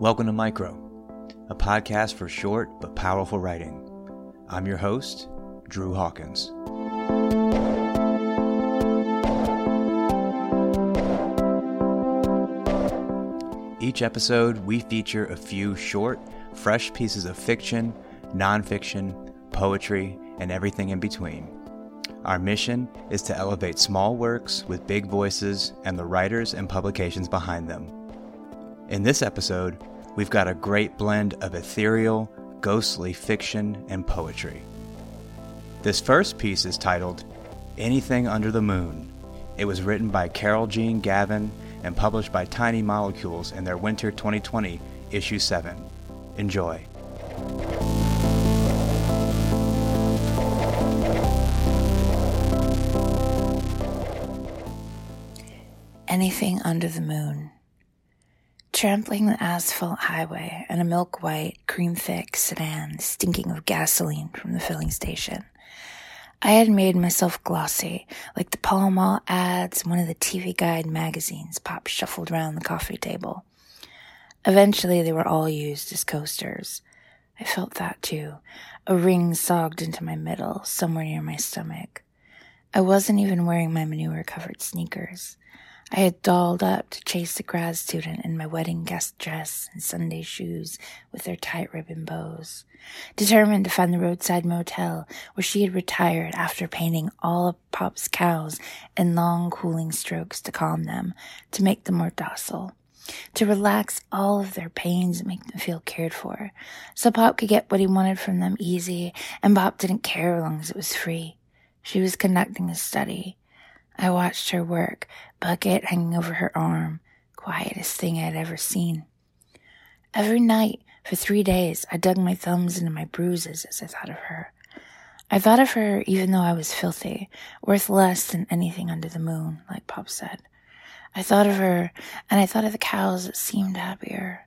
Welcome to Micro, a podcast for short but powerful writing. I'm your host, Drew Hawkins. Each episode, we feature a few short, fresh pieces of fiction, nonfiction, poetry, and everything in between. Our mission is to elevate small works with big voices and the writers and publications behind them. In this episode, we've got a great blend of ethereal, ghostly fiction and poetry. This first piece is titled Anything Under the Moon. It was written by Caroljean Gavin and published by Tiny Molecules in their Winter 2020 issue 7. Enjoy. Anything under the moon. Trampling the asphalt highway and a milk white, cream thick sedan stinking of gasoline from the filling station. I had made myself glossy, like the Pall Mall ads one of the TV Guide magazines Pop shuffled around the coffee table. Eventually, they were all used as coasters. I felt that too, a ring sogged into my middle, somewhere near my stomach. I wasn't even wearing my manure covered sneakers. I had dolled up to chase the grad student in my wedding guest dress and Sunday shoes with their tight ribbon bows, determined to find the roadside motel where she had retired after painting all of Pop's cows in long cooling strokes to calm them, to make them more docile, to relax all of their pains and make them feel cared for, so Pop could get what he wanted from them easy, and Pop didn't care as long as it was free. She was conducting a study. I watched her work, bucket hanging over her arm, quietest thing I'd ever seen. Every night, for three days, I dug my thumbs into my bruises as I thought of her. I thought of her even though I was filthy, worth less than anything under the moon, like Pop said. I thought of her, and I thought of the cows that seemed happier.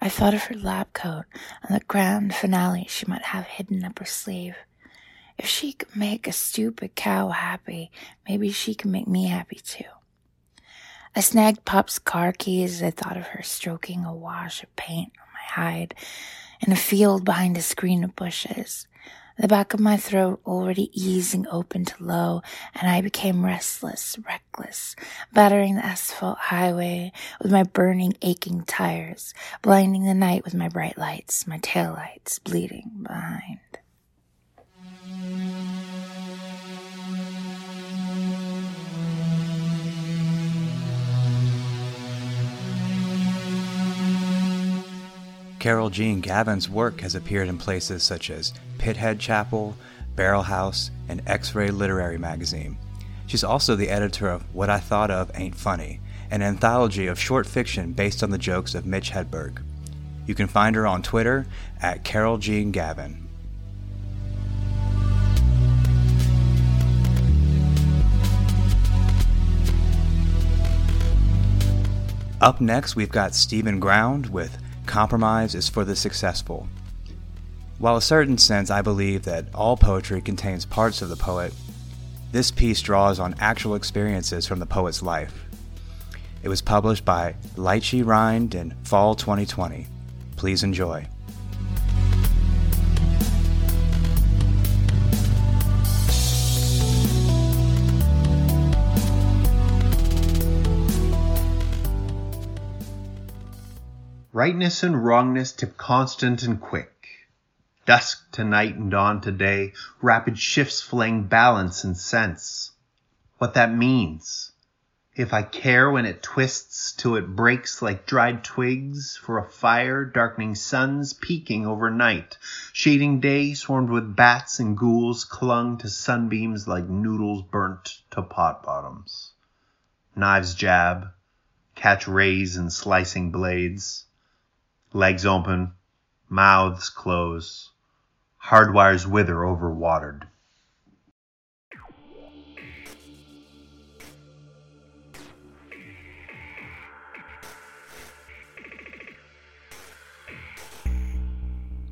I thought of her lab coat and the grand finale she might have hidden up her sleeve. If she could make a stupid cow happy, maybe she could make me happy too. I snagged Pop's car keys as I thought of her stroking a wash of paint on my hide in a field behind a screen of bushes. The back of my throat already easing open to low, and I became restless, reckless, battering the asphalt highway with my burning, aching tires, blinding the night with my bright lights, my tail lights bleeding behind. Caroljean Gavin's work has appeared in places such as Pithead Chapel, Barrelhouse, and X-R-A-Y Literary Magazine. She's also the editor of What I Thought of Ain't Funny, an anthology of short fiction based on the jokes of Mitch Hedberg. You can find her on Twitter at Carol Jean Gavin. Up next, we've got Stephen Ground with Compromise is for the Successful. While a certain sense I believe that all poetry contains parts of the poet, this piece draws on actual experiences from the poet's life. It was published by Lychee Rind in fall 2020. Please enjoy. Rightness and wrongness tip constant and quick. Dusk to night and dawn to day, rapid shifts fling balance and sense. What that means. If I care when it twists till it breaks like dried twigs for a fire, darkening suns peeking overnight, shading day swarmed with bats and ghouls clung to sunbeams like noodles burnt to pot bottoms. Knives jab, catch rays in slicing blades. Legs open, mouths close. Hardwires wither overwatered.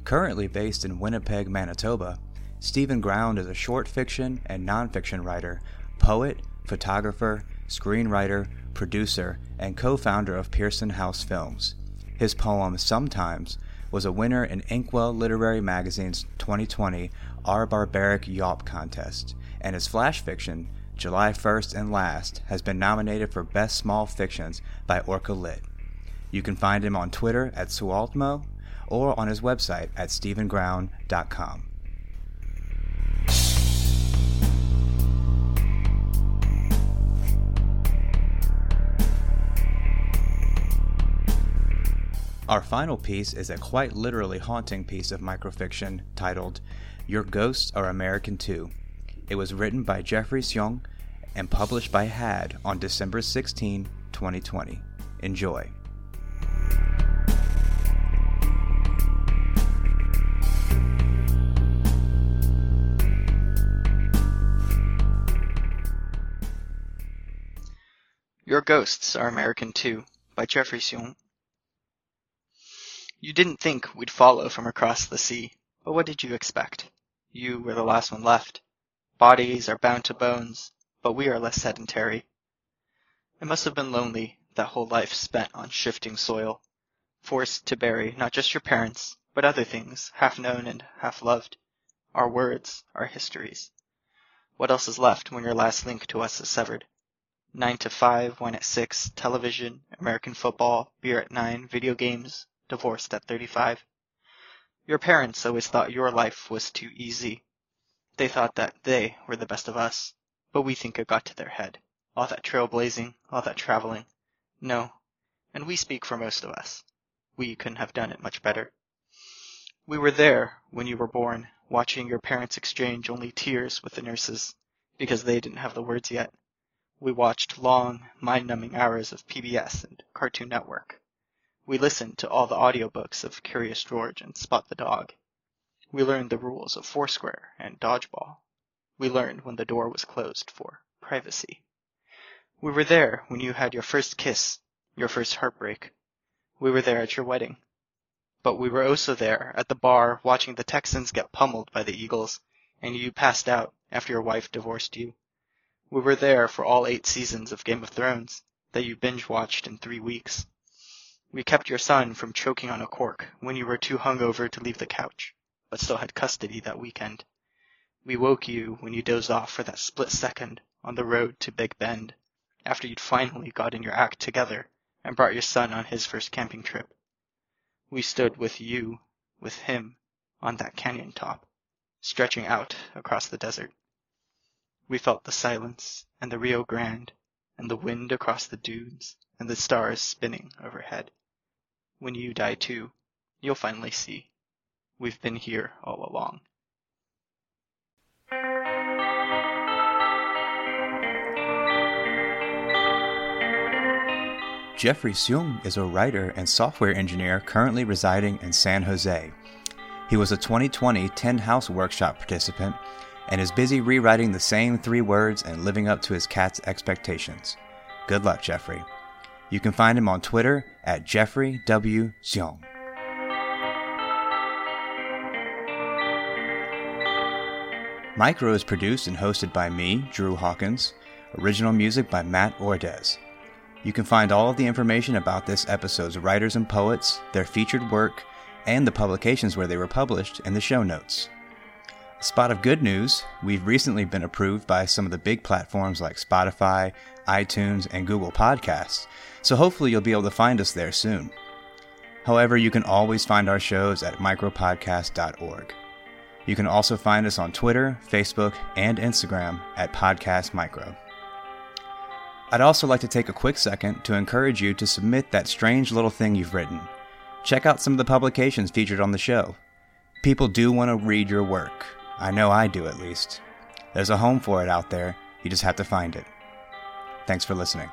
Currently based in Winnipeg, Manitoba, Stephen Ground is a short fiction and nonfiction writer, poet, photographer, screenwriter, producer, and co founder of Pearson House Films. His poem Sometimes was a winner in Inkwell Literary Magazine's 2020 Our Barbaric Yawp contest, and his flash fiction, July 1st and Last, has been nominated for Best Small Fictions by Orca Lit. You can find him on Twitter at Sualtmo or on his website at stephenground.com. Our final piece is a quite literally haunting piece of microfiction titled Your Ghosts Are American Too. It was written by Jeffrey Xiong and published by HAD on December 16, 2020. Enjoy. Your Ghosts Are American Too by Jeffrey Xiong. You didn't think we'd follow from across the sea, but what did you expect? You were the last one left. Bodies are bound to bones, but we are less sedentary. It must have been lonely, that whole life spent on shifting soil, forced to bury not just your parents, but other things, half known and half loved. Our words, our histories. What else is left when your last link to us is severed? Nine to five, wine at six, television, American football, beer at nine, video games, divorced at 35. Your parents always thought your life was too easy. They thought that they were the best of us, but we think it got to their head. All that trailblazing, all that traveling. No, and we speak for most of us. We couldn't have done it much better. We were there when you were born, watching your parents exchange only tears with the nurses, because they didn't have the words yet. We watched long, mind-numbing hours of PBS and Cartoon Network. We listened to all the audiobooks of Curious George and Spot the Dog. We learned the rules of Foursquare and Dodgeball. We learned when the door was closed for privacy. We were there when you had your first kiss, your first heartbreak. We were there at your wedding. But we were also there at the bar watching the Texans get pummeled by the Eagles, and you passed out after your wife divorced you. We were there for all eight seasons of Game of Thrones that you binge watched in three weeks. We kept your son from choking on a cork when you were too hungover to leave the couch, but still had custody that weekend. We woke you when you dozed off for that split second on the road to Big Bend, after you'd finally gotten your act together and brought your son on his first camping trip. We stood with you, with him, on that canyon top, stretching out across the desert. We felt the silence and the Rio Grande and the wind across the dunes and the stars spinning overhead. When you die too, you'll finally see. We've been here all along. Jeffrey Xiong is a writer and software engineer currently residing in San Jose. He was a 2020 Tin House Workshop participant and is busy rewriting the same three words and living up to his cat's expectations. Good luck, Jeffrey. You can find him on Twitter at Jeffrey W. Xiong. Micro is produced and hosted by me, Drew Hawkins. Original music by Matt Ordez. You can find all of the information about this episode's writers and poets, their featured work, and the publications where they were published in the show notes. Spot of good news we've recently been approved by some of the big platforms like Spotify, iTunes, and Google Podcasts, so hopefully you'll be able to find us there soon. However, you can always find our shows at micropodcast.org. You can also find us on Twitter, Facebook, and Instagram at Podcast Micro. I'd also like to take a quick second to encourage you to submit that strange little thing you've written. Check out some of the publications featured on the show. People do want to read your work. I know I do at least. There's a home for it out there, you just have to find it. Thanks for listening.